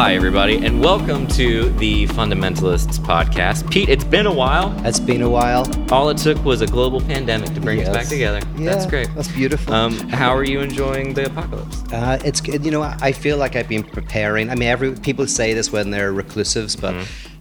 Hi, everybody, and welcome to the Fundamentalists podcast. Pete, it's been a while. It's been a while. All it took was a global pandemic to bring us back together. Yeah, That's great. That's beautiful. Um, how are you enjoying the apocalypse? uh, it's good. You know, I feel like I've been preparing. I mean, every people say this when they're reclusives, but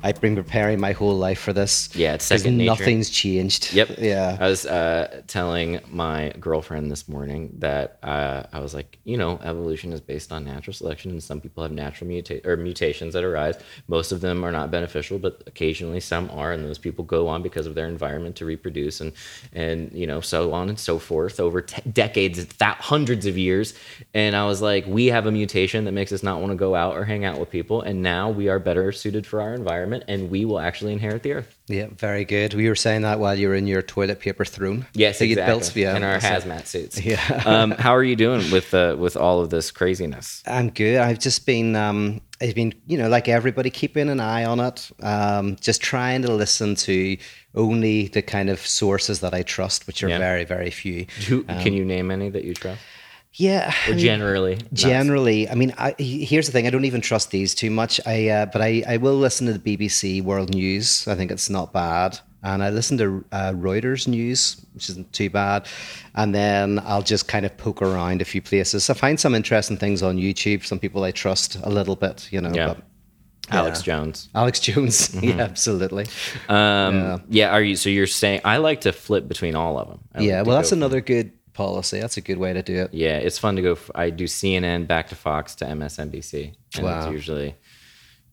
I've been preparing my whole life for this. Yeah, it's second nature. Nothing's changed. Yep. Yeah. I was uh, telling my girlfriend this morning that uh, I was like, you know, evolution is based on natural selection, and some people have natural muta- or mutations that arise. Most of them are not beneficial, but occasionally some are, and those people go on because of their environment to reproduce, and and you know, so on and so forth over t- decades, that hundreds of years. And I was like, we have a mutation that makes us not want to go out or hang out with people, and now we are better suited for our environment, and we will actually inherit the earth. Yeah. Very good. We were saying that while you were in your toilet paper throne. Yes, that exactly. built. Yeah. in our hazmat suits. Yeah. um, how are you doing with uh, with all of this craziness? I'm good. I've just been, um, I've been, you know, like everybody, keeping an eye on it. Um, just trying to listen to only the kind of sources that I trust, which are Yeah. very, very few. Who, can you name any that you trust? Yeah. Or mean, generally, not- Generally, I mean, I, here's the thing: I don't even trust these too much. I, uh, but I, I will listen to the BBC World News. I think it's not bad, and I listen to uh, Reuters News, which isn't too bad. And then I'll just kind of poke around a few places. I find some interesting things on YouTube. Some people I trust a little bit, you know. Yeah. But Alex yeah. Jones. Alex Jones, yeah, absolutely. Um, yeah. Are you? So you're saying I like to flip between all of them. I yeah, well, that's another good policy. That's a good way to do it. Yeah, it's fun to go. f- I do CNN back to Fox to MSNBC, and Wow. it's usually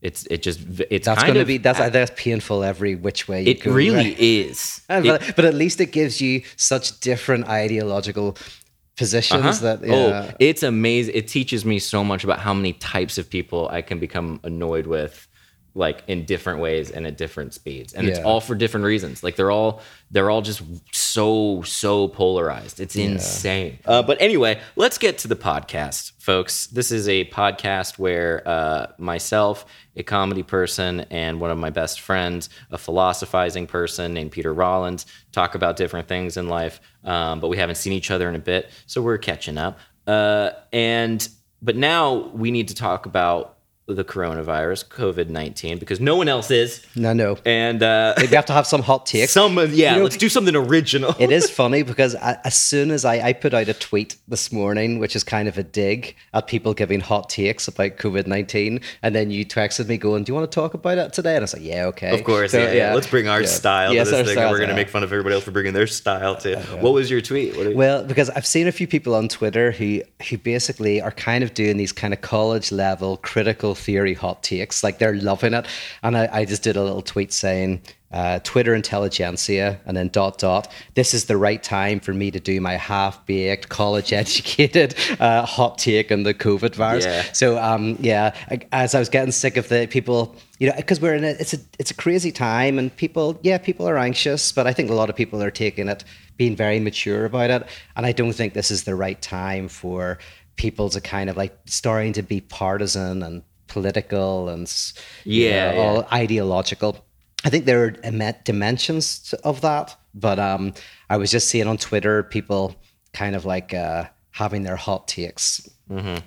it's it just it's That's kind going to of- be that's that's painful every which way you go. it go. really right? is. And It- but, but at least it gives you such different ideological positions Uh-huh. that yeah. Oh, it's amazing. It teaches me so much about how many types of people I can become annoyed with like in different ways and at different speeds. And it's all for different reasons. Like they're all they're all just so so polarized. It's insane. Uh, but anyway, let's get to the podcast, folks. This is a podcast where uh, myself, a comedy person, and one of my best friends, a philosophizing person named Peter Rollins, talk about different things in life. Um, but we haven't seen each other in a bit, so we're catching up. Uh, and but now we need to talk about the coronavirus, COVID nineteen, because no one else is. no no And uh, we have to have some hot takes some, yeah, You know, let's do something original. it is funny because I, as soon as I, I put out a tweet this morning, which is kind of a dig at people giving hot takes about COVID 19, and then you texted me going, Do you want to talk about it today? And I was like, Yeah, okay. Of course, So, yeah, yeah. Let's bring our yeah. style Yes, to this thing, and style, we're going to yeah. make fun of everybody else for bringing their style to. What was your tweet? What did- Well, because I've seen a few people on Twitter who who basically are kind of doing these kind of college level critical theory hot takes, like they're loving it. And I, I just did a little tweet saying, uh, Twitter intelligentsia, and then dot dot. This is the right time for me to do my half baked, college educated uh, hot take on the COVID virus. Yeah. So um, yeah, I- as I was getting sick of the people, you know, because we're in a it's a it's a crazy time, and people, yeah, people are anxious, but I think a lot of people are taking it, being very mature about it, and I don't think this is the right time for people to kind of like starting to be partisan and political and s- you Yeah, know, yeah. ideological. I think there are dimensions of that, but um, I was just seeing on Twitter people kind of like uh, having their hot takes,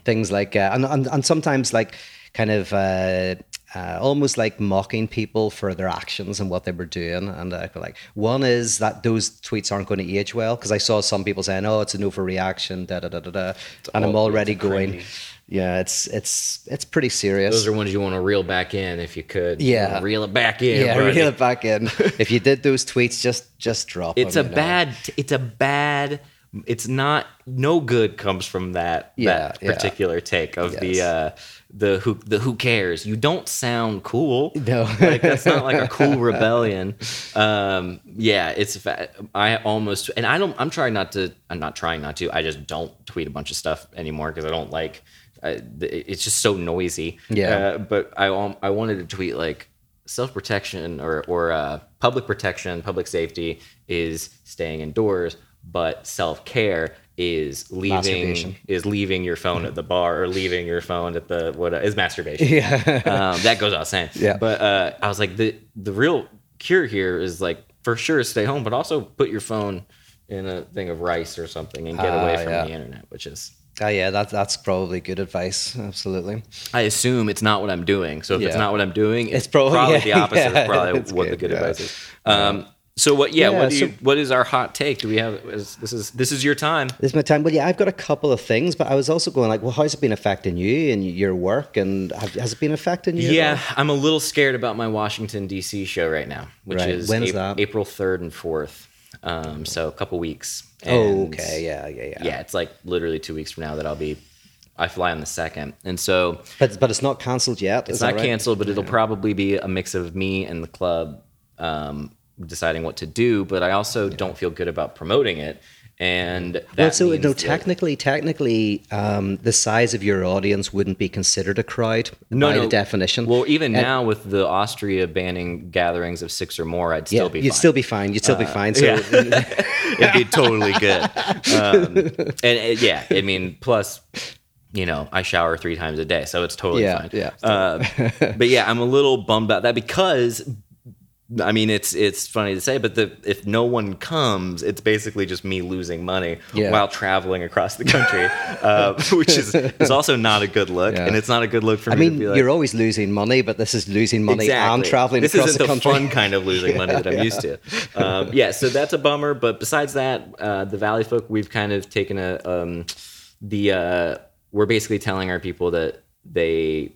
things like, uh, and, and and sometimes like kind of uh, uh, almost like mocking people for their actions and what they were doing. And feel like one is that those tweets aren't going to age well because I saw some people saying, "Oh, it's an overreaction," da da da da da, and I'm already going. Yeah, it's it's it's pretty serious. those are ones you want to reel back in if you could. Yeah. wanna reel it back in. yeah, buddy. reel it back in. if you did those tweets, just just drop. It's a them, you know. bad. It's a bad. It's not. No good comes from that. Yeah, that yeah. particular take of the uh, the who the who cares. You don't sound cool. No. like that's not like a cool rebellion. Um, yeah, it's. fa- I almost and I don't. I'm trying not to. I'm not trying not to. I just don't tweet a bunch of stuff anymore because I don't like. I, it's just so noisy. Yeah. Uh, but I um, I wanted to tweet like self protection or or uh, public protection, public safety is staying indoors, but self care is leaving is leaving your phone at the bar or leaving your phone at the what is masturbation. Yeah. um, that goes without saying. Yeah. But uh, I was like the the real cure here is like for sure stay home, but also put your phone in a thing of rice or something and get Ah, away from yeah. the internet, which is Oh yeah, that that's probably good advice. Absolutely. I assume it's not what I'm doing. So if it's not what I'm doing, it's, It's probably- probably, yeah, the opposite yeah, of probably what the good, good yeah. advice is. Um, so what? Yeah. Yeah, what do you? what is our hot take? Do we have? Is, this is this is your time. This is my time. Well, yeah, I've got a couple of things, but I was also going like, well, how's it been affecting you and your work, and have, has it been affecting you? Yeah. I'm a little scared about my Washington D.C. show right now, which Right. is When's Ap- that? April 3rd and 4th. Um, so a couple weeks. Oh, okay. Yeah, yeah, yeah. Yeah, it's like literally two weeks from now that I'll be. I fly on the second, and so But but it's not cancelled yet. it's not canceled, but it'll probably be a mix of me and the club um, deciding what to do. But I also don't feel good about promoting it, and that Well, so means no, that- technically, technically, um, the size of your audience wouldn't be considered a crowd No, by no. the definition. Well, even And- now with the Austria banning gatherings of six or more, I'd yeah, still be you'd fine. still be fine. You'd still be fine. So yeah. It'd be totally good. Um, and uh, yeah, I mean, plus, you know, I shower three times a day, so it's totally Yeah, fine. yeah. Uh, but yeah, I'm a little bummed about that because. I mean, it's it's funny to say, but the, if no one comes, it's basically just me losing money Yeah. while traveling across the country, uh, which is is also not a good look, Yeah. and it's not a good look for I me mean, to be like, you're always losing money, but this is losing money and traveling this across the the, country. fun kind of losing money that I'm used to. Um, yeah, so that's a bummer. But besides that, uh, the Valleyfolk, we've kind of taken a um, the uh, we're basically telling our people that they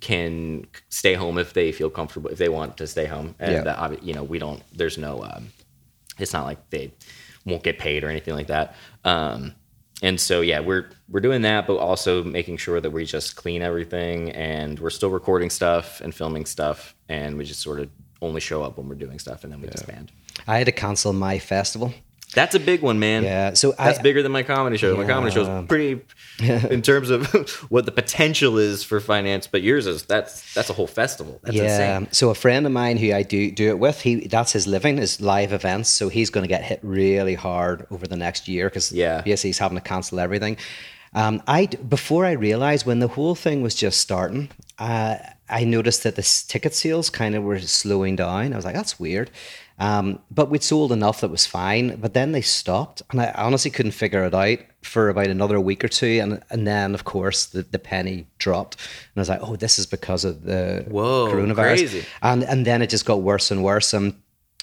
can stay home if they feel comfortable if they want to stay home and Yeah. that you know we don't there's no um, it's not like they won't get paid or anything like that um, and so yeah we're we're doing that but also making sure that we just clean everything and we're still recording stuff and filming stuff and we just sort of only show up when we're doing stuff and then we disband I had to cancel my festival. That's a big one man Yeah, so that's I, bigger than my comedy show my comedy show is pretty in terms of what the potential is for finance but yours is that's that's a whole festival that's yeah. insane So a friend of mine who I do do it with, he that's his living is live events. So he's going to get hit really hard over the next year because Yeah. basically he's having to cancel everything. Um, I before I realized when the whole thing was just starting, uh, I noticed that the ticket sales kind of were slowing down. I was like, that's weird. Um, but we'd sold enough that was fine. But then they stopped, and I honestly couldn't figure it out for about another week or two. And and then of course the, the penny dropped, and I was like, oh, this is because of the Whoa, coronavirus. crazy. And and then it just got worse and worse. And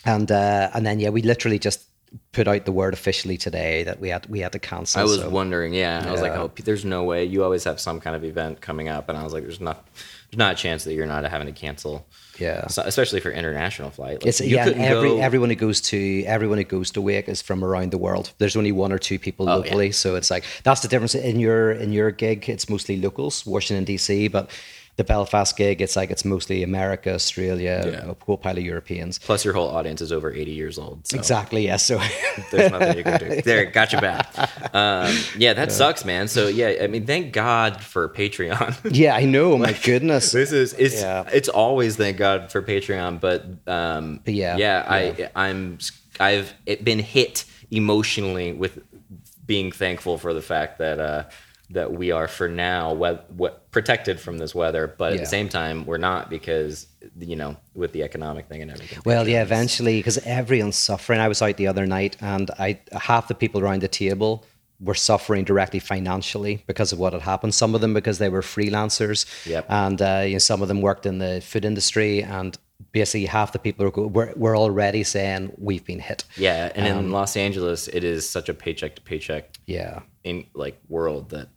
and uh, and then yeah, we literally just put out the word officially today that we had we had to cancel. I was so- wondering, yeah. I was like, oh, there's no way. You always have some kind of event coming up, and I was like, there's not, there's not a chance that you're not having to cancel. Yeah. So- especially for international flight. Like, It's yeah. Every go- everyone who goes to everyone who goes to Wake is from around the world. There's only one or two people Oh, locally, so it's like that's the difference in your in your gig. It's mostly locals, Washington D.C., but the Belfast gig, it's like it's mostly America, Australia, Yeah. a whole pile of Europeans. Plus, your whole audience is over 80 years old. So Exactly. Yes. So there's nothing you can do. There, got your back. Um, yeah, that sucks, man. So yeah, I mean, thank God for Patreon. yeah, I know. My goodness. this is it's Yeah. it's always thank God for Patreon, but um, But yeah, yeah, I I'm I've been hit emotionally with being thankful for the fact that uh, that we are for now we- we- protected from this weather, but at the same time we're not because you know with the economic thing and everything. Well, yeah, eventually, because everyone's suffering. I was out the other night, and I half the people around the table were suffering directly financially because of what had happened. Some of them because they were freelancers, Yep. and uh, you know, some of them worked in the food industry, and basically half the people were, go- were, were already saying we've been hit. Yeah, and Um, in Los Angeles, it is such a paycheck to paycheck Yeah, in like world that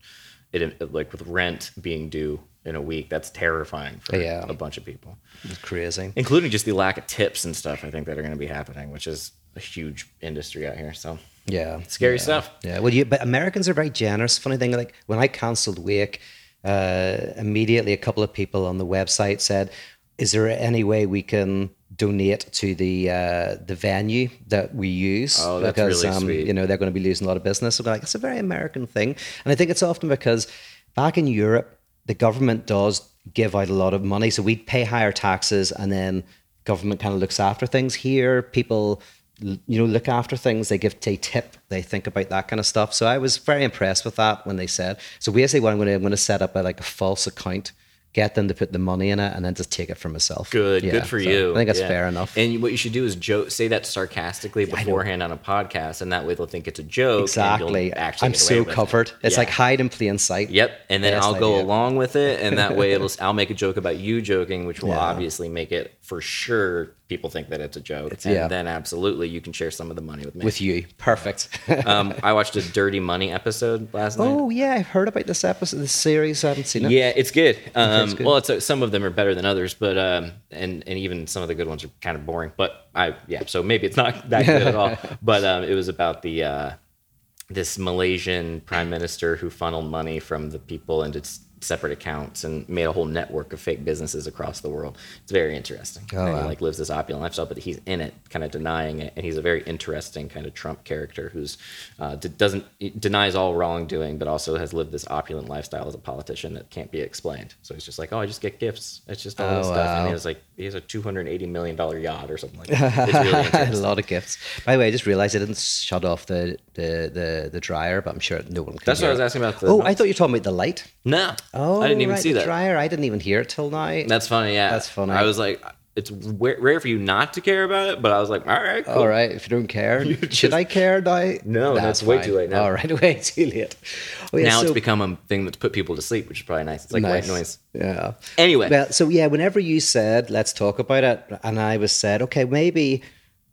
it like with rent being due in a week, that's terrifying for Yeah. a bunch of people, it's crazy. including just the lack of tips and stuff. I think that are going to be happening, which is a huge industry out here. So Yeah, scary yeah. stuff. Yeah, well, you, but Americans are very generous. Funny thing, like when I cancelled Wake, uh, immediately a couple of people on the website said, "Is there any way we can donate to the uh, the venue that we use?" Oh, that's because really um, you know they're going to be losing a lot of business. So like, it's a very American thing, and I think it's often because back in Europe, the government does give out a lot of money, so we pay higher taxes, and then government kind of looks after things. Here, people you know look after things they give they tip they think about that kind of stuff so i was very impressed with that when they said so basically what i'm going to i'm going to set up a like a false account get them to put the money in it, and then just take it for myself. Good, Yeah, good for so you. I think that's Yeah. fair enough. And what you should do is joke, say that sarcastically beforehand on a podcast, and that way they'll think it's a joke. and you'll Exactly. Actually, I'm so with it. covered. It's Yeah. like hide in plain sight. Yep, and then Best I'll go idea. along with it, and that way it'll. I'll make a joke about you joking, which will obviously make it for sure. People think that it's a joke, and yeah. then absolutely you can share some of the money with me. With you, perfect. um, I watched a Dirty Money episode last night. oh yeah, I've heard about this episode, this series. I haven't seen it. Yeah, it's good. Um, good. Well, it's uh, some of them are better than others, but um, and and even some of the good ones are kind of boring. But I yeah, so maybe it's not that good at all. But um, it was about the uh, this Malaysian prime minister who funneled money from the people into separate accounts and made a whole network of fake businesses across the world. It's very interesting. Oh, and he like lives this opulent lifestyle, but he's in it, kind of denying it, and he's a very interesting kind of Trump character who's uh, d- doesn't denies all wrongdoing, but also has lived this opulent lifestyle as a politician that can't be explained. So he's just like, oh, I just get gifts. It's just all this Oh, stuff, and he has like he has a two hundred eighty million dollar yacht or something like that. It's really a lot of gifts. By the way, I just realized I didn't shut off the the the, the dryer, but I'm sure no one can. That's what I was asking about. The Oh, I thought you were talking about the light. no, Oh, I didn't even right, see that. dryer. I didn't even hear it till now. That's funny. Yeah, That's funny. I was like, it's rare rare for you not to care about it, but I was like, all right, cool. All right, if you don't care, should just- I care now? No, no, it's way too late now. All right, way too late. Oh, yeah, now so- it's become a thing that's put people to sleep, which is probably nice. It's like Nice. white noise. Yeah. Anyway, Well, so yeah, whenever you said let's talk about it, and I was said, okay, maybe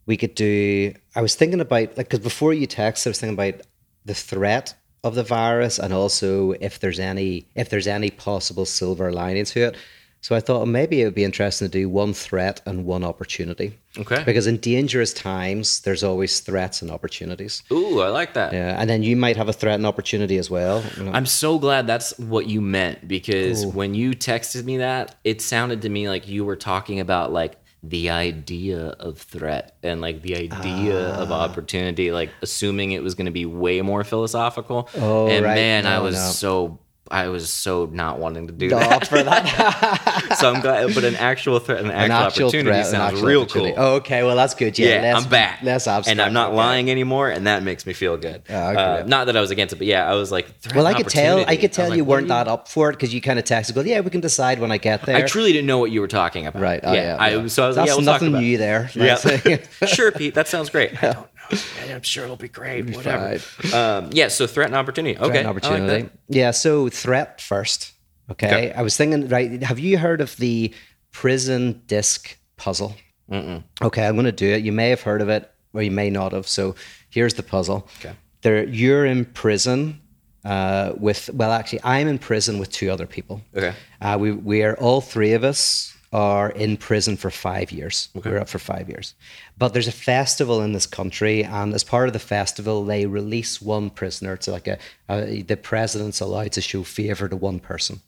we could do. I was thinking about like because before you text, I was thinking about the threat of the virus and also if there's any if there's any possible silver lining to it. So I thought maybe it would be interesting to do one threat and one opportunity. Okay. Because in dangerous times, there's always threats and opportunities. ooh, I like that. Yeah, and then you might have a threat and opportunity as well. you know. I'm so glad that's what you meant because when you texted me that, it sounded to me like you were talking about like the idea of threat and like the idea of Ah. opportunity, like assuming it was going to be way more philosophical. Oh, and right. man, I was no. so I was so not wanting to do that. for that. so I'm glad, but an actual threat, an actual, an actual opportunity threat, sounds actual real opportunity. cool. Oh, okay, well that's good. Yeah, yeah, less, I'm back. Less abstract. and I'm not lying anymore, and that makes me feel good. Yeah, okay. Uh, not that I was against it, but yeah, I was like, Well, I could tell. I could tell like, you weren't that up for it because you kind of texted, "Go, yeah, we can decide when I get there." I truly didn't know what you were talking about. Right. Oh, yeah. I, yeah. So I was like, That's yeah, we'll nothing about new there. Yeah. Sure, Pete. That sounds great. I don't know. I'm sure it'll be great. Whatever. Um, yeah. So threat and opportunity. Okay. An I like opportunity. that. yeah. So threat first. Okay? Okay. I was thinking. Right. Have you heard of the prison disc puzzle? Mm-mm. Okay, I'm going to do it. You may have heard of it, or you may not have. So here's the puzzle. Okay. There, you're in prison uh, with. Well, actually, I'm in prison with two other people. Okay. Uh, we we are all three of us are in prison for five years. We're up for five years, but there's a festival in this country, and as part of the festival, they release one prisoner. It's like a, a the president's allowed to show favor to one person.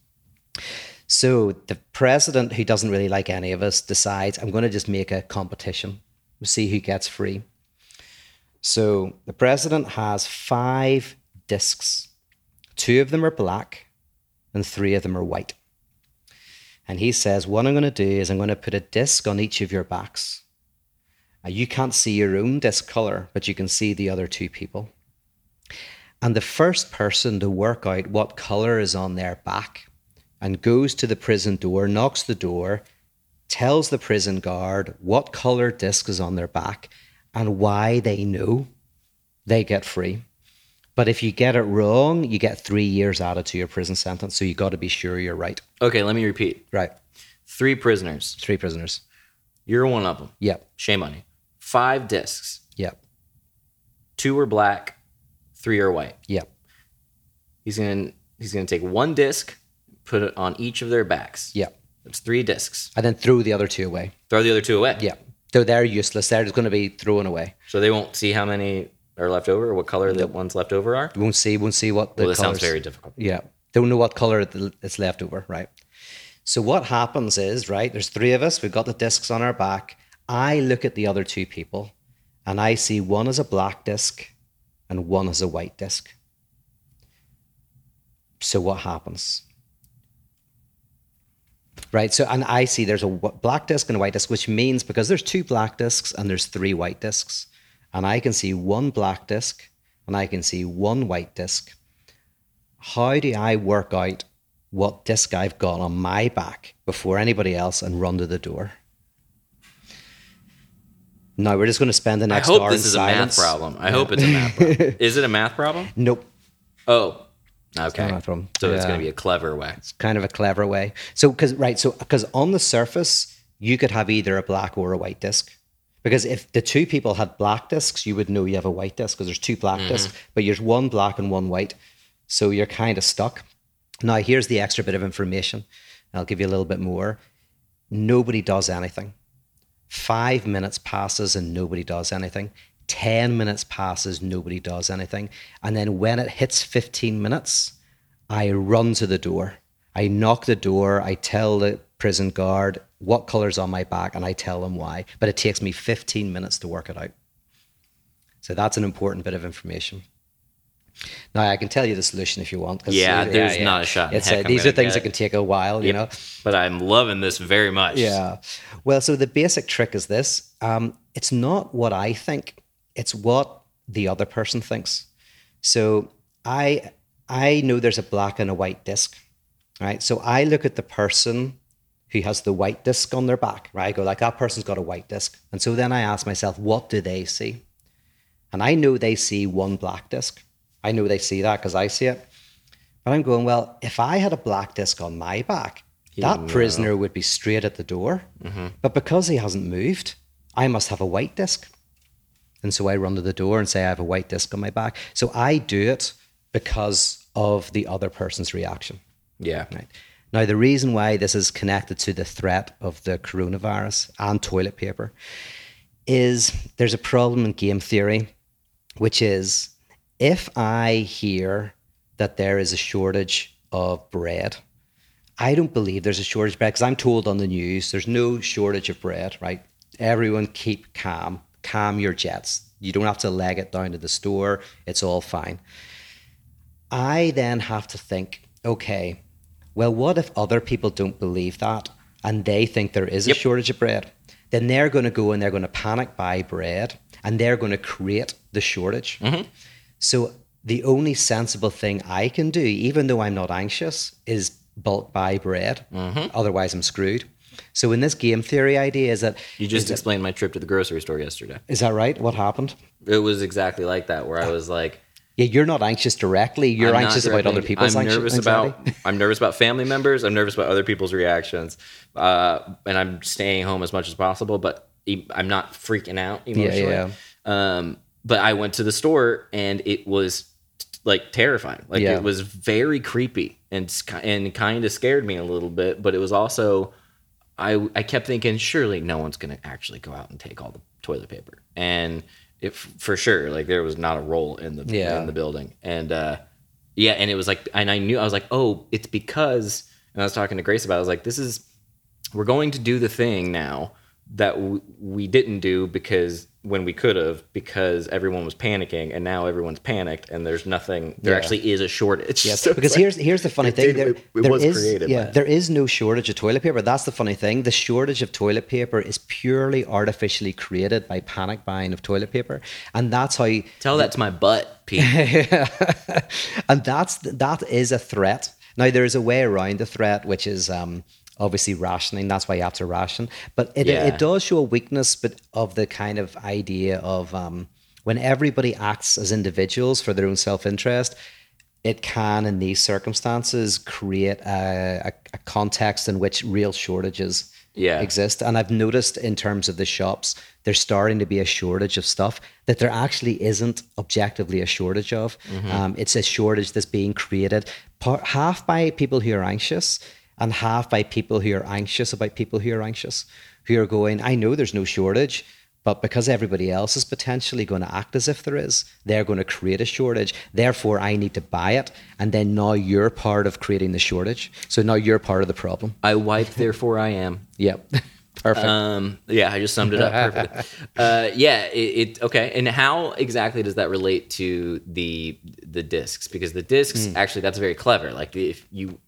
So the president, who doesn't really like any of us, decides I'm going to just make a competition. We'll see who gets free. So the president has five discs. Two of them are black, and three of them are white. And he says, What I'm going to do is I'm going to put a disc on each of your backs. Now, you can't see your own disc color, but you can see the other two people. And the first person to work out what color is on their back and goes to the prison door, knocks the door, tells the prison guard what color disc is on their back and why they know, they get free. But if you get it wrong, you get three years added to your prison sentence. So you got to be sure you're right. Okay. Let me repeat. Right. Three prisoners. Three prisoners. You're one of them. Yep. Shame on you. Five discs. Yep. Two are black. Three are white. Yep. He's gonna he's gonna take one disc, put it on each of their backs. Yep. That's three discs. And then throw the other two away. Throw the other two away. Yep. So they're useless. They're just going to be thrown away. So they won't see how many are left over or what color the ones left over are. You won't see. Won't see what the Well, this colors. sounds very difficult. Yeah. Don't know what color it's left over. Right. So what happens is right. There's three of us. We've got the discs on our back. I look at the other two people, and I see one as a black disc, and one as a white disc. So what happens? Right. So, and I see there's a black disc and a white disc, which means because there's two black discs and there's three white discs, and I can see one black disc and I can see one white disc. How do I work out what disc I've got on my back before anybody else and run to the door. Now we're just going to spend the next I hope hour this in is a silence. math problem. I hope it's a math problem. Is it a math problem? Nope, Oh, okay. problem. So it's going to be a clever way. it's kind of a clever way. So because right, so because on the surface you could have either a black or a white disc. Because if the two people had black discs, you would know you have a white disc because there's two black mm-hmm. discs, but you're one black and one white. So you're kind of stuck. Now, here's the extra bit of information. I'll give you a little bit more. Nobody does anything. Five minutes passes and nobody does anything. 10 minutes passes, nobody does anything. And then when it hits 15 minutes, I run to the door. I knock the door. I tell the prison guard what color's on my back and I tell them why. But it takes me 15 minutes to work it out. So that's an important bit of information. Now I can tell you the solution if you want. Yeah, there's not a shot in It's, heck I'm these are things that can take a while, you know. But I'm loving this very much. Yeah. Well, so the basic trick is this um, it's not what I think, it's what the other person thinks. So I I know there's a black and a white disc, right? So I look at the person who has the white disc on their back, right? I go like that person's got a white disc. And so then I ask myself, what do they see? And I know they see one black disc. I know they see that because I see it. But I'm going, well, if I had a black disc on my back, that prisoner would be straight at the door. Mm-hmm. But because he hasn't moved, I must have a white disc. And so I run to the door and say, I have a white disc on my back. So I do it because of the other person's reaction. Yeah. Right. Now, the reason why this is connected to the threat of the coronavirus and toilet paper is there's a problem in game theory, which is if I hear that there is a shortage of bread, I don't believe there's a shortage of bread because I'm told on the news there's no shortage of bread, right? Everyone keep calm, calm your jets. You don't have to leg it down to the store, it's all fine. I then have to think, okay, well, what if other people don't believe that and they think there is a Yep. shortage of bread? Then they're going to go and they're going to panic buy bread and they're going to create the shortage. Mm-hmm. So the only sensible thing I can do, even though I'm not anxious, is bulk buy bread. Mm-hmm. Otherwise, I'm screwed. So in this game theory idea is that You just explained my trip to the grocery store yesterday. is that right? What happened? It was exactly like that, where I ah. was like, Yeah, you're not anxious directly. You're I'm anxious about other people's I'm anxi- nervous anxiety. about. I'm nervous about family members. I'm nervous about other people's reactions, uh, and I'm staying home as much as possible. But I'm not freaking out emotionally. yeah. Um, but I went to the store and it was like terrifying. Like Yeah. it was very creepy and and kind of scared me a little bit. But it was also I I kept thinking surely no one's gonna actually go out and take all the toilet paper and if for sure like there was not a roll in the Yeah. in the building and uh yeah and it was like and I knew I was like oh it's because and I was talking to Grace about it, I was like this is we're going to do the thing now that w- we didn't do because when we could have because everyone was panicking and now everyone's panicked and there's nothing there Yeah. actually is a shortage Yes, So because here's here's the funny it thing. did- There, it- it there was is- created yeah, there is no shortage of toilet paper. That's the funny thing. The shortage of toilet paper is purely artificially created by panic buying of toilet paper, and that's how. tell that to my butt Pete and that's that is a threat. Now there is a way around the threat, which is um, obviously rationing. That's why you have to ration. But it, Yeah. it does show a weakness, but of the kind of idea of um, when everybody acts as individuals for their own self interest. It can, in these circumstances, create a, a, a context in which real shortages Yeah. exist. And I've noticed in terms of the shops, there's starting to be a shortage of stuff that there actually isn't objectively a shortage of. Um, it's a shortage that's being created par- half by people who are anxious and half by people who are anxious about people who are anxious, who are going, I know there's no shortage. But because everybody else is potentially going to act as if there is, they're going to create a shortage. Therefore, I need to buy it. And then now you're part of creating the shortage. So now you're part of the problem. I wipe, therefore I am Yep. Perfect. Um, yeah, I just summed it up perfectly. uh, yeah, it, it okay. And how exactly does that relate to the the discs? Because the discs actually that's very clever. Like if you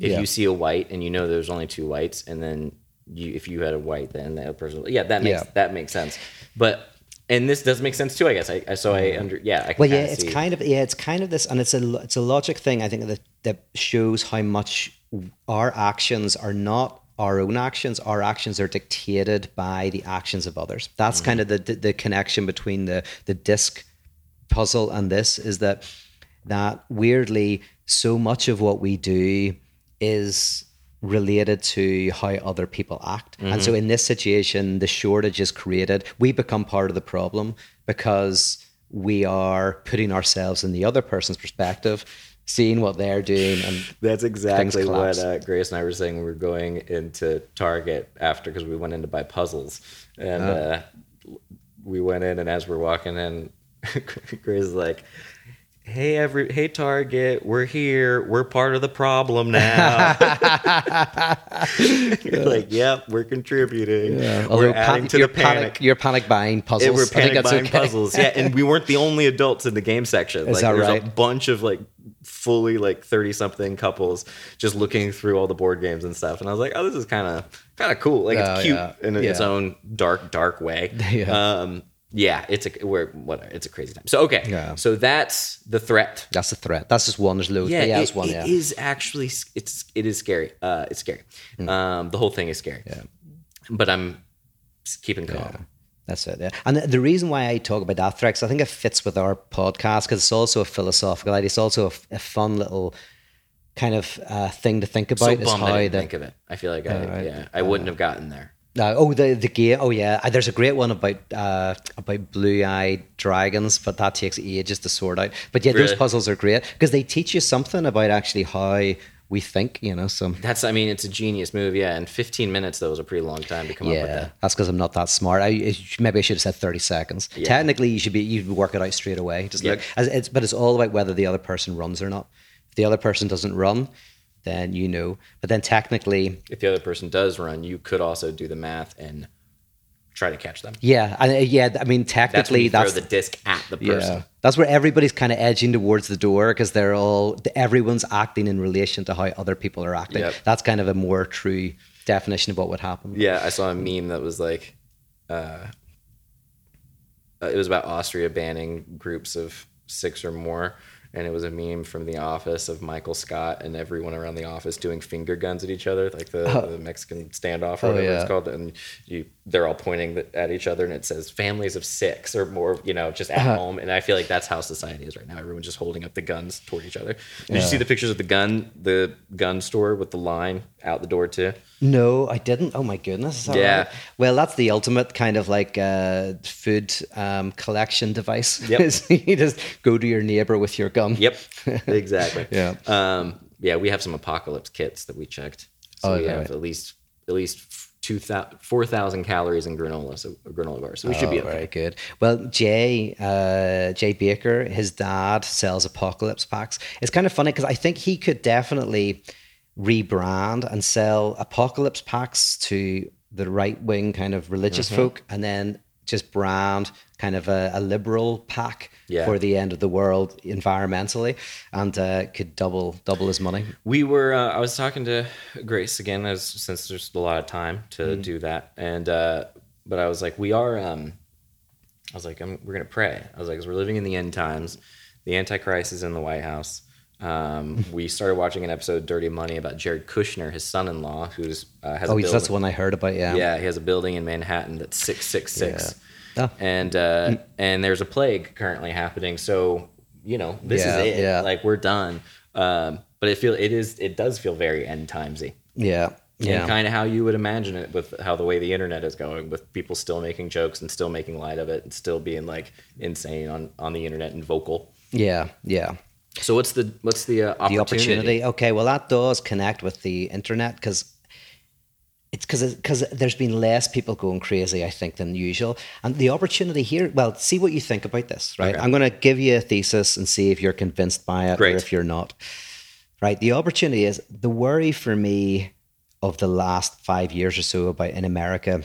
if Yeah. you see a white and you know there's only two whites, and then you if you had a white, then the other person yeah that makes Yeah. that makes sense. But and this does make sense too. I guess I, I so I under yeah. I can well, yeah, it's see. kind of yeah, it's kind of this, and it's a it's a logic thing. I think that that shows how much our actions are not our own actions. Our actions are dictated by the actions of others. That's mm-hmm. kind of the, the, the connection between the the disc puzzle and this is that that weirdly so much of what we do is related to how other people act. Mm-hmm. And so in this situation, the shortage is created. We become part of the problem because we are putting ourselves in the other person's perspective, seeing what they're doing. And that's exactly what uh, Grace and I were saying. We were going into Target after because we went in to buy puzzles, and uh. Uh, we went in, and as we're walking in, Grace is like hey every hey target we're here we're part of the problem now you're like yep we're contributing yeah. we're adding to the panic. panic you're panic buying puzzles we're panic buying okay. puzzles yeah and we weren't the only adults in the game section Is like that there's right? a bunch of like fully like 30 something couples just looking through all the board games and stuff and i was like oh this is kind of kind of cool like it's oh, cute yeah. in yeah. its own dark dark way yeah. um yeah, it's a we're what it's a crazy time. So okay, yeah. so that's the threat. That's the threat. That's just one. There's loads. Yeah, yeah, it, one. It yeah. is actually it's it is scary. Uh, it's scary. Mm. Um, the whole thing is scary. Yeah, but I'm keeping calm. Yeah. That's it. Yeah. And the, the reason why I talk about that threat, I think it fits with our podcast because it's also a philosophical idea. It's also a, a fun little kind of uh, thing to think about. So is how I think of it. I feel like I, yeah, I wouldn't have gotten there. Uh, oh, the the game. Oh, yeah. Uh, there's a great one about uh, about blue eyed dragons, but that takes ages to sort out. But yeah, really? those puzzles are great because they teach you something about actually how we think. You know, so that's. I mean, it's a genius move. Yeah, and 15 minutes though was a pretty long time to come yeah, up with that. That's because I'm not that smart. I maybe I should have said 30 seconds. Yeah. Technically, you should be you work it out straight away. Just yeah. look, as it's but it's all about whether the other person runs or not. If the other person doesn't run, then you know. But then technically, if the other person does run, you could also do the math and try to catch them. Yeah, and uh, yeah, I mean technically that's, that's the disc at the person. Yeah. That's where everybody's kind of edging towards the door because they're all everyone's acting in relation to how other people are acting. Yep. That's kind of a more true definition of what would happen. Yeah, I saw a meme that was like, uh, uh it was about Austria banning groups of six or more and it was a meme from The Office of Michael Scott and everyone around the office doing finger guns at each other, like the, oh. the Mexican standoff or oh, whatever yeah. it's called. And you, they're all pointing at each other, and it says families of six or more, you know, just at uh-huh. home. And I feel like that's how society is right now. Everyone's just holding up the guns toward each other. Did yeah. you see the pictures of the gun, the gun store with the line out the door too? No, I didn't. Oh my goodness. yeah. Right? Well, that's the ultimate kind of like uh, food um, collection device. Yep. you just go to your neighbor with your gum. Yep. Exactly. yeah. Um, yeah, we have some apocalypse kits that we checked. So oh, we have right. at least at least two thousand four thousand calories in granola, so granola bar. So we should oh, be okay. Very good. Well, Jay, uh, Jay Baker, his dad sells apocalypse packs. It's kind of funny because I think he could definitely rebrand and sell apocalypse packs to the right wing kind of religious mm-hmm. folk, and then just brand kind of a, a liberal pack yeah. for the end of the world environmentally, and uh, could double double his money. We were. Uh, I was talking to Grace again, as since there's a lot of time to mm. do that, and uh, but I was like, we are. Um, I was like, I'm, we're gonna pray. I was like, we're living in the end times. The Antichrist is in the White House. Um, we started watching an episode of Dirty Money about Jared Kushner, his son-in-law, who's uh, has. Oh, a that's the one I heard about. Yeah. Yeah, he has a building in Manhattan that's six six six. Oh. And uh, and there's a plague currently happening. So you know this yeah, is it. Yeah. Like we're done. Um, but it feel it is it does feel very end timesy. Yeah. Yeah. Kind of how you would imagine it with how the way the internet is going, with people still making jokes and still making light of it and still being like insane on on the internet and vocal. Yeah, yeah. So what's the what's the uh, opportunity? The opportunity. Okay, well that does connect with the internet because it's because because there's been less people going crazy, I think, than usual. And the opportunity here, well, see what you think about this, right? Okay. I'm going to give you a thesis and see if you're convinced by it Great. or if you're not. Right. The opportunity is the worry for me of the last five years or so about in America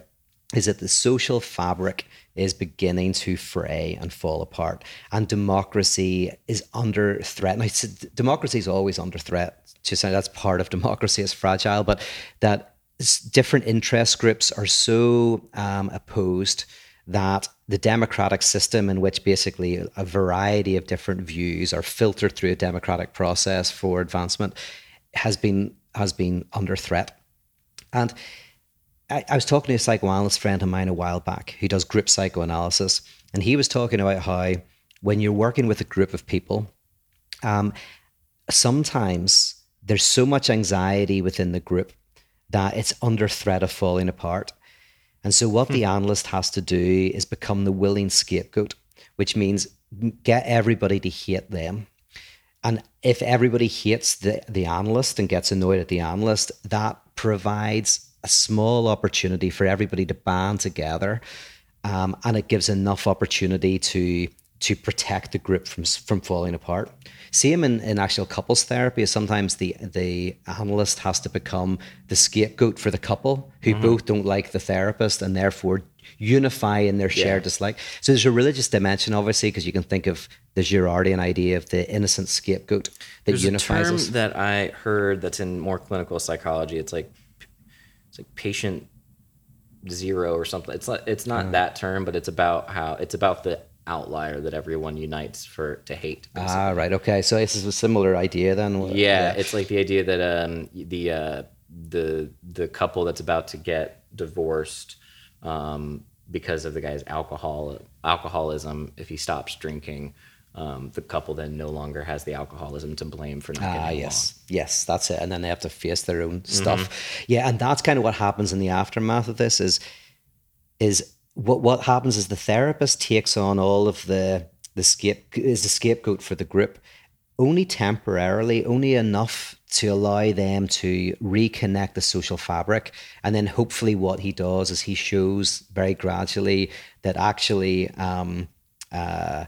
is that the social fabric is beginning to fray and fall apart, and democracy is under threat. Now, democracy is always under threat. To say that's part of democracy is fragile, but that different interest groups are so um, opposed that the democratic system, in which basically a variety of different views are filtered through a democratic process for advancement, has been has been under threat. And I, I, was talking to a psychoanalyst friend of mine a while back who does group psychoanalysis, and he was talking about how when you're working with a group of people, um, sometimes there's so much anxiety within the group that it's under threat of falling apart. And so, what hmm. the analyst has to do is become the willing scapegoat, which means get everybody to hate them. And if everybody hates the, the analyst and gets annoyed at the analyst, that provides a small opportunity for everybody to band together. Um, and it gives enough opportunity to to protect the group from from falling apart. Same in, in actual couples therapy sometimes the the analyst has to become the scapegoat for the couple who mm-hmm. both don't like the therapist and therefore unify in their shared yeah. dislike. So there's a religious dimension, obviously, because you can think of the Girardian idea of the innocent scapegoat that there's unifies a term us. that I heard that's in more clinical psychology. It's like it's like patient zero or something. It's not it's not mm. that term, but it's about how it's about the outlier that everyone unites for to hate. Basically. Ah, right. Okay. So this is a similar idea then. Yeah, yeah. it's like the idea that um the uh the the couple that's about to get divorced um because of the guy's alcohol alcoholism if he stops drinking um, the couple then no longer has the alcoholism to blame for not getting ah, yes along. yes that's it and then they have to face their own stuff mm-hmm. yeah and that's kind of what happens in the aftermath of this is is what what happens is the therapist takes on all of the the scape is the scapegoat for the group only temporarily, only enough to allow them to reconnect the social fabric. And then hopefully, what he does is he shows very gradually that actually um, uh,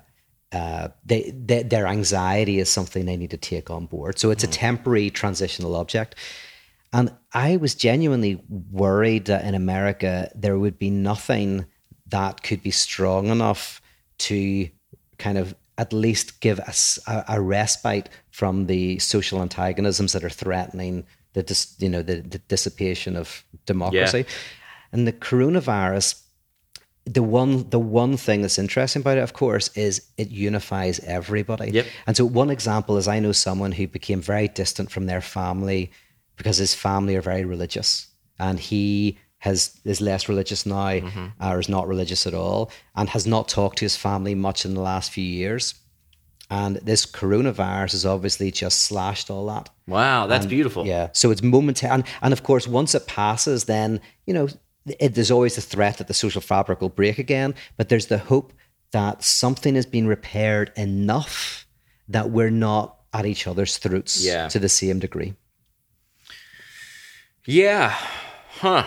uh, they, they, their anxiety is something they need to take on board. So it's mm. a temporary transitional object. And I was genuinely worried that in America there would be nothing that could be strong enough to kind of at least give us a, a, respite from the social antagonisms that are threatening the dis, you know the, the dissipation of democracy. Yeah. And the coronavirus, the one the one thing that's interesting about it, of course, is it unifies everybody. Yep. And so one example is I know someone who became very distant from their family because his family are very religious, and he has is less religious now mm-hmm. or is not religious at all and has not talked to his family much in the last few years and this coronavirus has obviously just slashed all that wow that's and, beautiful yeah so it's momentary and, and of course once it passes then you know it, there's always the threat that the social fabric will break again but there's the hope that something has been repaired enough that we're not at each other's throats yeah. to the same degree. Yeah. Huh.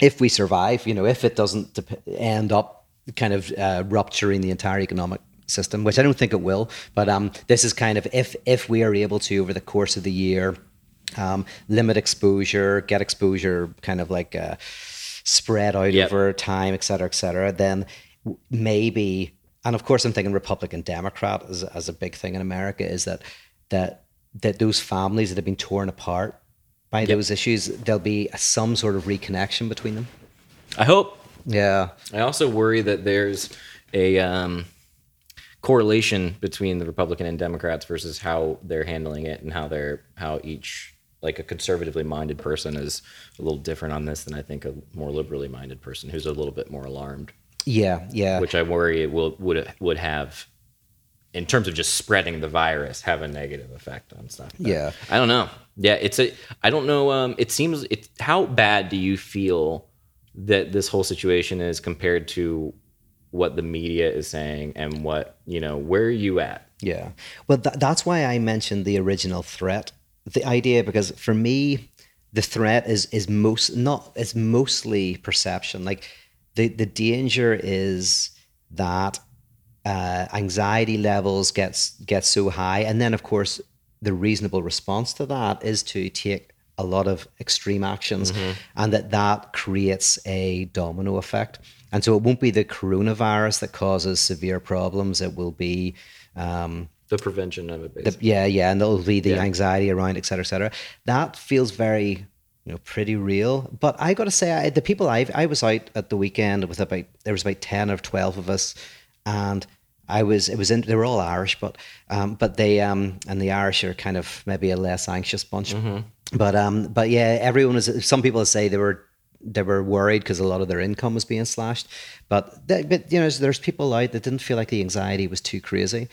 If we survive, you know, if it doesn't end up kind of uh, rupturing the entire economic system, which I don't think it will, but um, this is kind of if if we are able to over the course of the year um, limit exposure, get exposure kind of like uh, spread out yep. over time, et cetera, et cetera, then maybe, and of course, I'm thinking Republican Democrat as, as a big thing in America is that that that those families that have been torn apart by yep. those issues, there'll be some sort of reconnection between them. I hope. Yeah. I also worry that there's a um, correlation between the Republican and Democrats versus how they're handling it and how they're how each like a conservatively minded person is a little different on this than I think a more liberally minded person who's a little bit more alarmed. Yeah, yeah. Which I worry it will would would have in terms of just spreading the virus have a negative effect on stuff. But yeah. I don't know. Yeah, it's a I don't know um it seems it how bad do you feel that this whole situation is compared to what the media is saying and what, you know, where are you at? Yeah. Well th- that's why I mentioned the original threat. The idea because for me the threat is is most not it's mostly perception. Like the the danger is that uh, anxiety levels gets gets so high, and then of course the reasonable response to that is to take a lot of extreme actions, mm-hmm. and that that creates a domino effect. And so it won't be the coronavirus that causes severe problems; it will be um, the prevention of it. The, yeah, yeah, and it'll be the yeah. anxiety around, et cetera, et cetera. That feels very you know pretty real. But I got to say, I, the people I I was out at the weekend with about there was about ten or twelve of us and I was it was in they were all Irish, but um, but they um, and the Irish are kind of maybe a less anxious bunch. But um, but yeah, everyone was. Some people say they were they were worried because a lot of their income was being slashed. But they, but you know, there's people out that didn't feel like the anxiety was too crazy.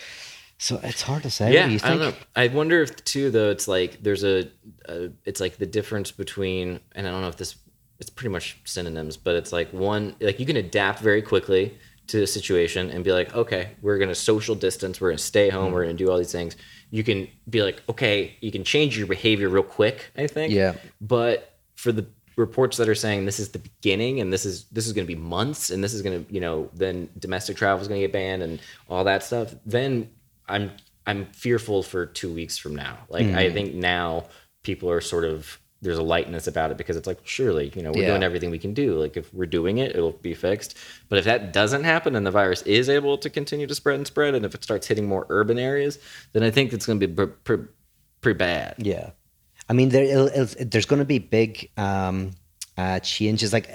So it's hard to say. Yeah, do I don't know. I wonder if too though it's like there's a, a it's like the difference between and I don't know if this it's pretty much synonyms, but it's like one like you can adapt very quickly to a situation and be like, okay, we're gonna social distance, we're gonna stay home, mm-hmm. we're gonna do all these things. You can be like, okay, you can change your behavior real quick. I think. Yeah. But for the reports that are saying this is the beginning and this is this is going to be months and this is going to you know then domestic travel is going to get banned and all that stuff then i'm i'm fearful for two weeks from now like Mm. i think now people are sort of there's a lightness about it because it's like surely you know we're Yeah. doing everything we can do like if we're doing it it'll be fixed but if that doesn't happen and the virus is able to continue to spread and spread and if it starts hitting more urban areas then i think it's going to be pr- pr- pretty bad Yeah, I mean, there it'll, it'll, there's going to be big um, uh, changes. Like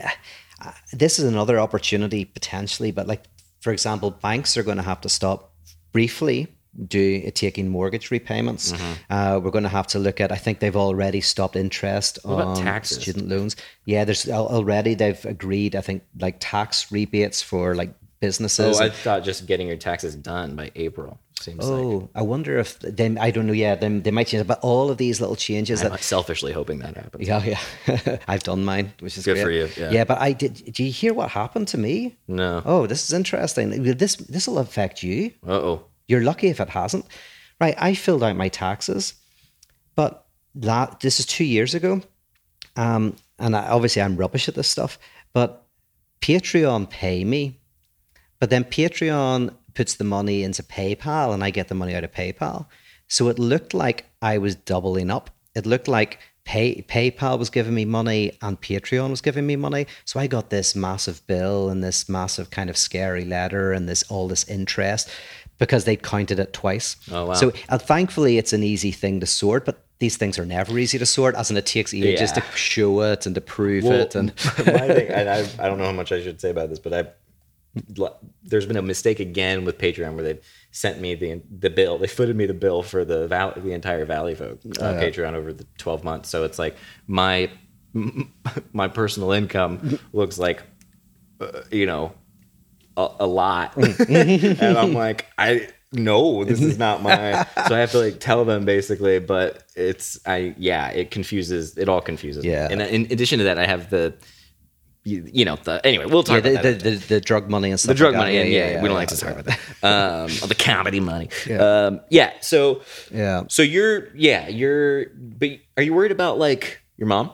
uh, this is another opportunity potentially, but like for example, banks are going to have to stop briefly do taking mortgage repayments. Mm-hmm. Uh, we're going to have to look at. I think they've already stopped interest on taxes? student loans. Yeah, there's already they've agreed. I think like tax rebates for like businesses. oh i thought just getting your taxes done by april seems like Oh, I wonder if then I don't know. Yeah, then they might change. it. But all of these little changes that I'm selfishly hoping that happens. Yeah, yeah. I've done mine, which is Good great. for you, yeah. but I did. Do you hear what happened to me? No. Oh, this is interesting. This this will affect you. Uh oh. You're lucky if it hasn't. Right. I filled out my taxes, but that this is two years ago, um, and I, obviously I'm rubbish at this stuff. But Patreon pay me, but then Patreon puts the money into PayPal, and I get the money out of PayPal. So it looked like I was doubling up. It looked like Pay, PayPal was giving me money and Patreon was giving me money. So I got this massive bill and this massive kind of scary letter and this all this interest because they counted it twice. Oh, wow. So uh, thankfully it's an easy thing to sort, but these things are never easy to sort, as in it takes ages Yeah. to show it and to prove it. And my thing, and I, I don't know how much I should say about this, but I there's been a mistake again with Patreon where they've sent me the the bill. They footed me the bill for the val- the entire Valleyfolk uh, Patreon over the 12 months. So it's like my my personal income looks like uh, you know a, a lot, and I'm like I. No, this is not my. So I have to like tell them basically, but it's I yeah, it confuses. It all confuses. me. Yeah. And in addition to that, I have the you, you know the anyway. We'll talk yeah, about the, that. the, the, the drug money and stuff. the drug like money, and yeah, we don't like to talk about that. Um, the comedy money. Yeah. Um, yeah. So Yeah. So you're yeah you're but are you worried about like your mom?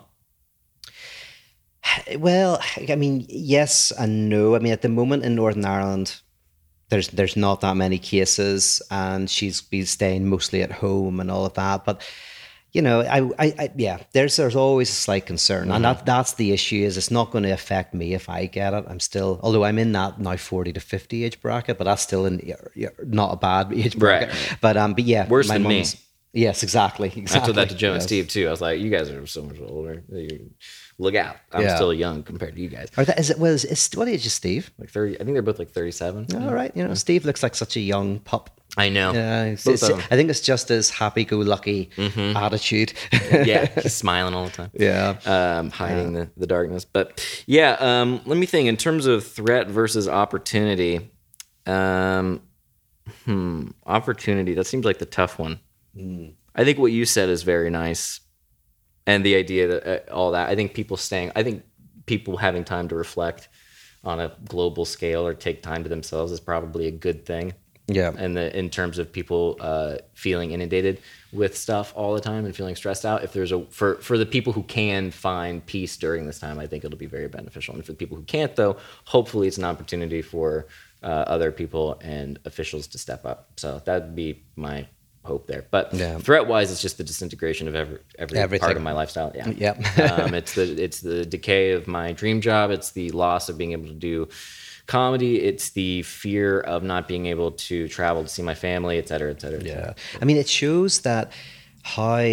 Well, I mean, yes and no. I mean, at the moment in Northern Ireland, there's there's not that many cases, and she's been staying mostly at home and all of that. But you know, I, I, I yeah, there's there's always a slight concern, and that that's the issue. Is it's not going to affect me if I get it. I'm still, although I'm in that now forty to fifty age bracket, but that's still in not a bad age bracket. But um, but yeah, Worse than me. Yes, exactly. Exactly. I told that to Joe and. Steve too. I was like, you guys are so much older. You- Look out! I'm Yeah. still young compared to you guys. Or that, is it? Was is what age is Steve? Like thirty, I think they're both like thirty-seven. All right, you know, Steve looks like such a young pup. I know. Yeah, it's- it's- I think it's just his happy-go-lucky attitude. yeah, he's smiling all the time. yeah. um, hiding the, the darkness. But yeah, um, let me think in terms of threat versus opportunity. Um, hmm, opportunity. That seems like the tough one. I think what you said is very nice, and the idea that uh, all that. I think people staying. I think people having time to reflect on a global scale or take time to themselves is probably a good thing Yeah. and the in terms of people uh, feeling inundated with stuff all the time and feeling stressed out if there's a for for the people who can find peace during this time i think it'll be very beneficial and for the people who can't though hopefully it's an opportunity for uh, other people and officials to step up so that'd be my hope there but Yeah. threat wise it's just the disintegration of every every Everything. part of my lifestyle yeah Yep. um, it's the it's the decay of my dream job. It's the loss of being able to do comedy. It's the fear of not being able to travel to see my family, et cetera, et cetera. et cetera. Yeah. I mean, it shows that how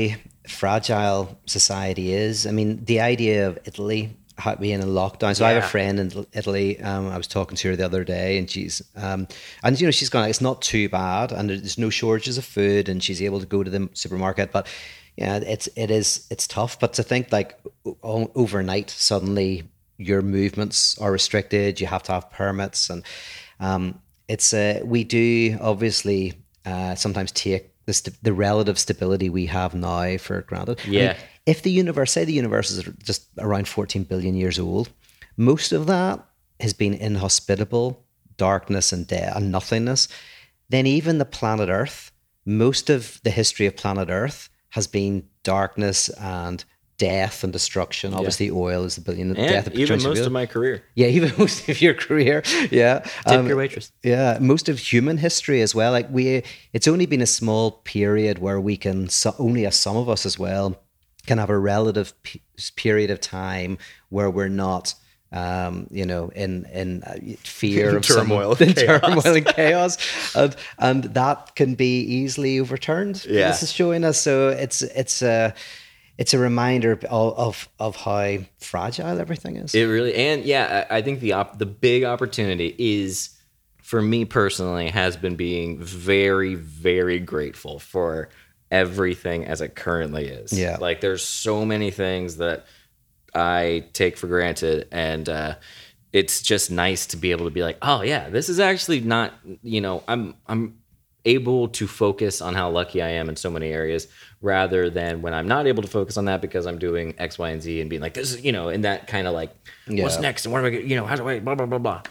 fragile society is. I mean, the idea of Italy being in a lockdown. So I have a friend in Italy. Um, I was talking to her the other day, and she's um, and you know she's gone. It's not too bad, and there's no shortages of food, and she's able to go to the supermarket. But yeah, it's it is it's tough. But to think like o- overnight, suddenly your movements are restricted. You have to have permits, and um, it's uh, we do obviously uh, sometimes take the st- the relative stability we have now for granted. I mean, Yeah. if the universe, say the universe is just around 14 billion years old, most of that has been inhospitable, darkness and death and nothingness, then even the planet Earth, most of the history of planet Earth has been darkness and death and destruction. Obviously, oil is the billion And death. Of even most of my career. yeah, even most of your career. Yeah. Tip Um, your waitress. yeah, most of human history as well. Like we, it's only been a small period where we can. So, only as some of us as well can have a relative p- period of time where we're not, um, you know, in in uh, fear of Turmoil, in chaos. turmoil and chaos, and and that can be easily overturned. Yeah. this is showing us. So it's it's a. It's a reminder of, of of how fragile everything is. It really and yeah, I, I think the op- the big opportunity is for me personally has been being very very grateful for everything as it currently is. Yeah. like there's so many things that I take for granted, and uh, it's just nice to be able to be like, oh yeah, this is actually not. You know, I'm I'm able to focus on how lucky I am in so many areas rather than when I'm not able to focus on that because I'm doing X, Y, and Z and being like, this is, you know, in that kind of like, what's next? And what do I you know, how do I, blah, blah, blah, blah.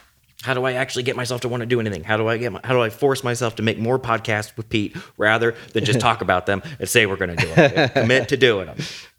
How do I actually get myself to want to do anything? How do I get, my, how do I force myself to make more podcasts with Pete rather than just talk about them and say we're going to do it? Commit to doing them.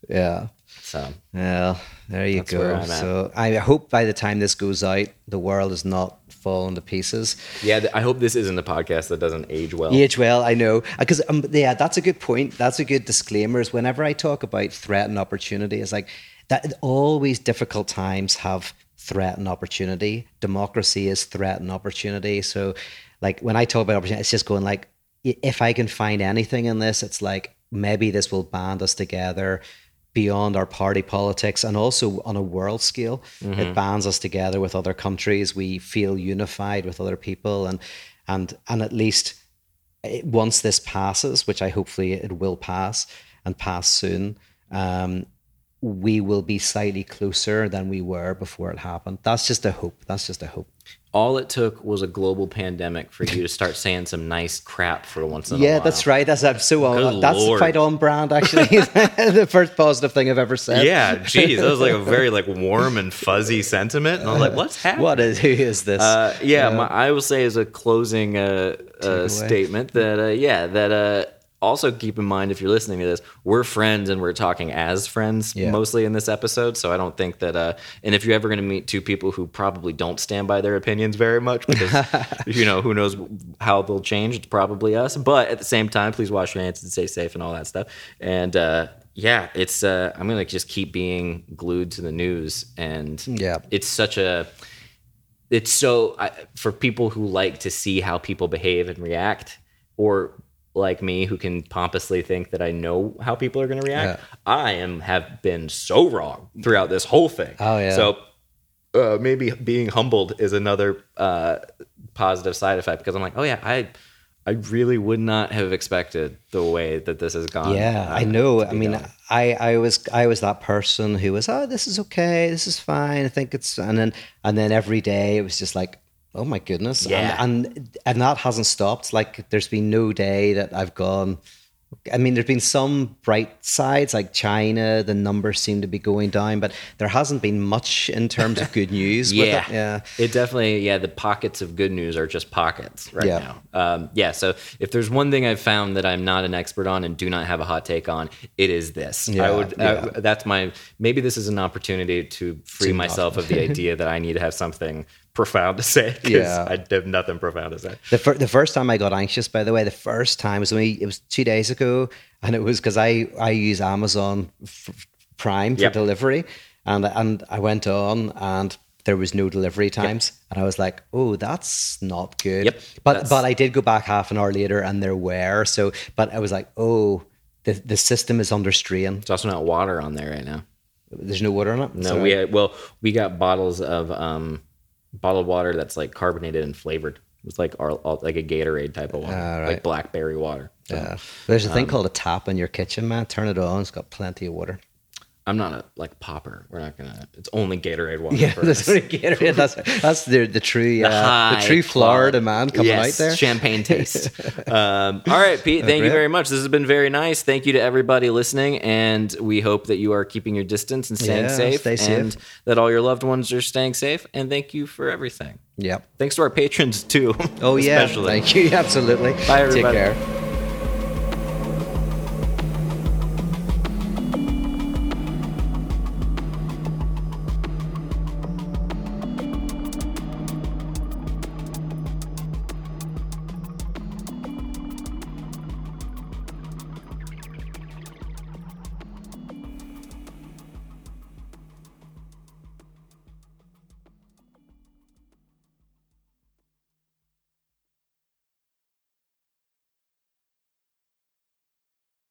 Yeah. So Well, there you go. So I hope by the time this goes out, the world is not falling into pieces. yeah, I hope this isn't a podcast that doesn't age well. Age well, I know, because um, yeah, that's a good point. That's a good disclaimer. Is whenever I talk about threat and opportunity, it's like that. Always difficult times have threat and opportunity. Democracy is threat and opportunity. So, like when I talk about opportunity, it's just going like, if I can find anything in this, it's like maybe this will band us together beyond our party politics and also on a world scale. It bands us together with other countries. We feel unified with other people and and and at least once this passes which i hopefully it will pass and pass soon um we will be slightly closer than we were before it happened. That's just a hope. That's just a hope All it took was a global pandemic for you to start saying some nice crap for once in a while. yeah that's right that's I'm so on Good that's Lord. quite on brand actually the first positive thing i've ever said Yeah, geez, that was like a very like warm and fuzzy sentiment, and I was like, "What's happening?" what is who is this Uh, yeah, my, I will say as a closing uh, uh, statement that uh, yeah, that uh, also keep in mind if you're listening to this, we're friends and we're talking as friends Yeah. mostly in this episode. So I don't think that. Uh, and if you're ever going to meet two people who probably don't stand by their opinions very much, because you know who knows how they'll change, it's probably us. But at the same time, please wash your hands and stay safe and all that stuff. And uh, yeah, it's uh, I'm gonna just keep being glued to the news, and Yeah. it's such a it's so I, for people who like to see how people behave and react or like me who can pompously think that I know how people are going to react I am have been so wrong throughout this whole thing Oh, yeah. so uh, maybe being humbled is another uh, positive side effect because I'm like oh yeah I I really would not have expected the way that this has gone Yeah, uh, I know. I mean, done. I, I was I was that person who was, oh, this is okay, this is fine. I think it's, and then and then every day it was just like, oh my goodness, Yeah. and, and and that hasn't stopped. Like, there's been no day that I've gone. I mean, there's been some bright sides, like China. The numbers seem to be going down, but there hasn't been much in terms of good news. yeah, it. yeah. It definitely, yeah. The pockets of good news are just pockets right Yeah. now. Um, yeah. So if there's one thing I've found that I'm not an expert on and do not have a hot take on, it is this. I would. yeah. Uh, that's my. Maybe this is an opportunity to free To not. myself of the idea that I need to have something profound to say because Yeah. I have nothing profound to say. The, fir- the first time I got anxious, by the way, the first time was only it was two days ago, and it was because I I use Amazon f- Prime for Yep. delivery, and and I went on and there was no delivery times, and I was like, oh, that's not good. Yep, But but I did go back half an hour later, and there were so. But I was like, oh, the the system is under strain. There's also not water on there right now. There's no water on it. No, So- we had, well, we got bottles of um, bottled water that's like carbonated and flavored. It's like our like a Gatorade type of water, Ah, right. like blackberry water. So Yeah. There's a thing Um, called a tap in your kitchen, man. Turn it on. It's got plenty of water. I'm not a like popper. We're not gonna. It's only Gatorade water. Yeah, for that's us. what you get. Yeah, That's that's the the true uh, the, true Florida man coming yes, out there. Champagne taste. um, all right, Pete. Thank you very much. This has been very nice. Thank you to everybody listening, and we hope that you are keeping your distance and staying Yeah, safe, stay safe. and that all your loved ones are staying safe. And thank you for everything. Yep. Thanks to our patrons too. Oh yeah. Thank you. Absolutely. Bye, everybody. Take care.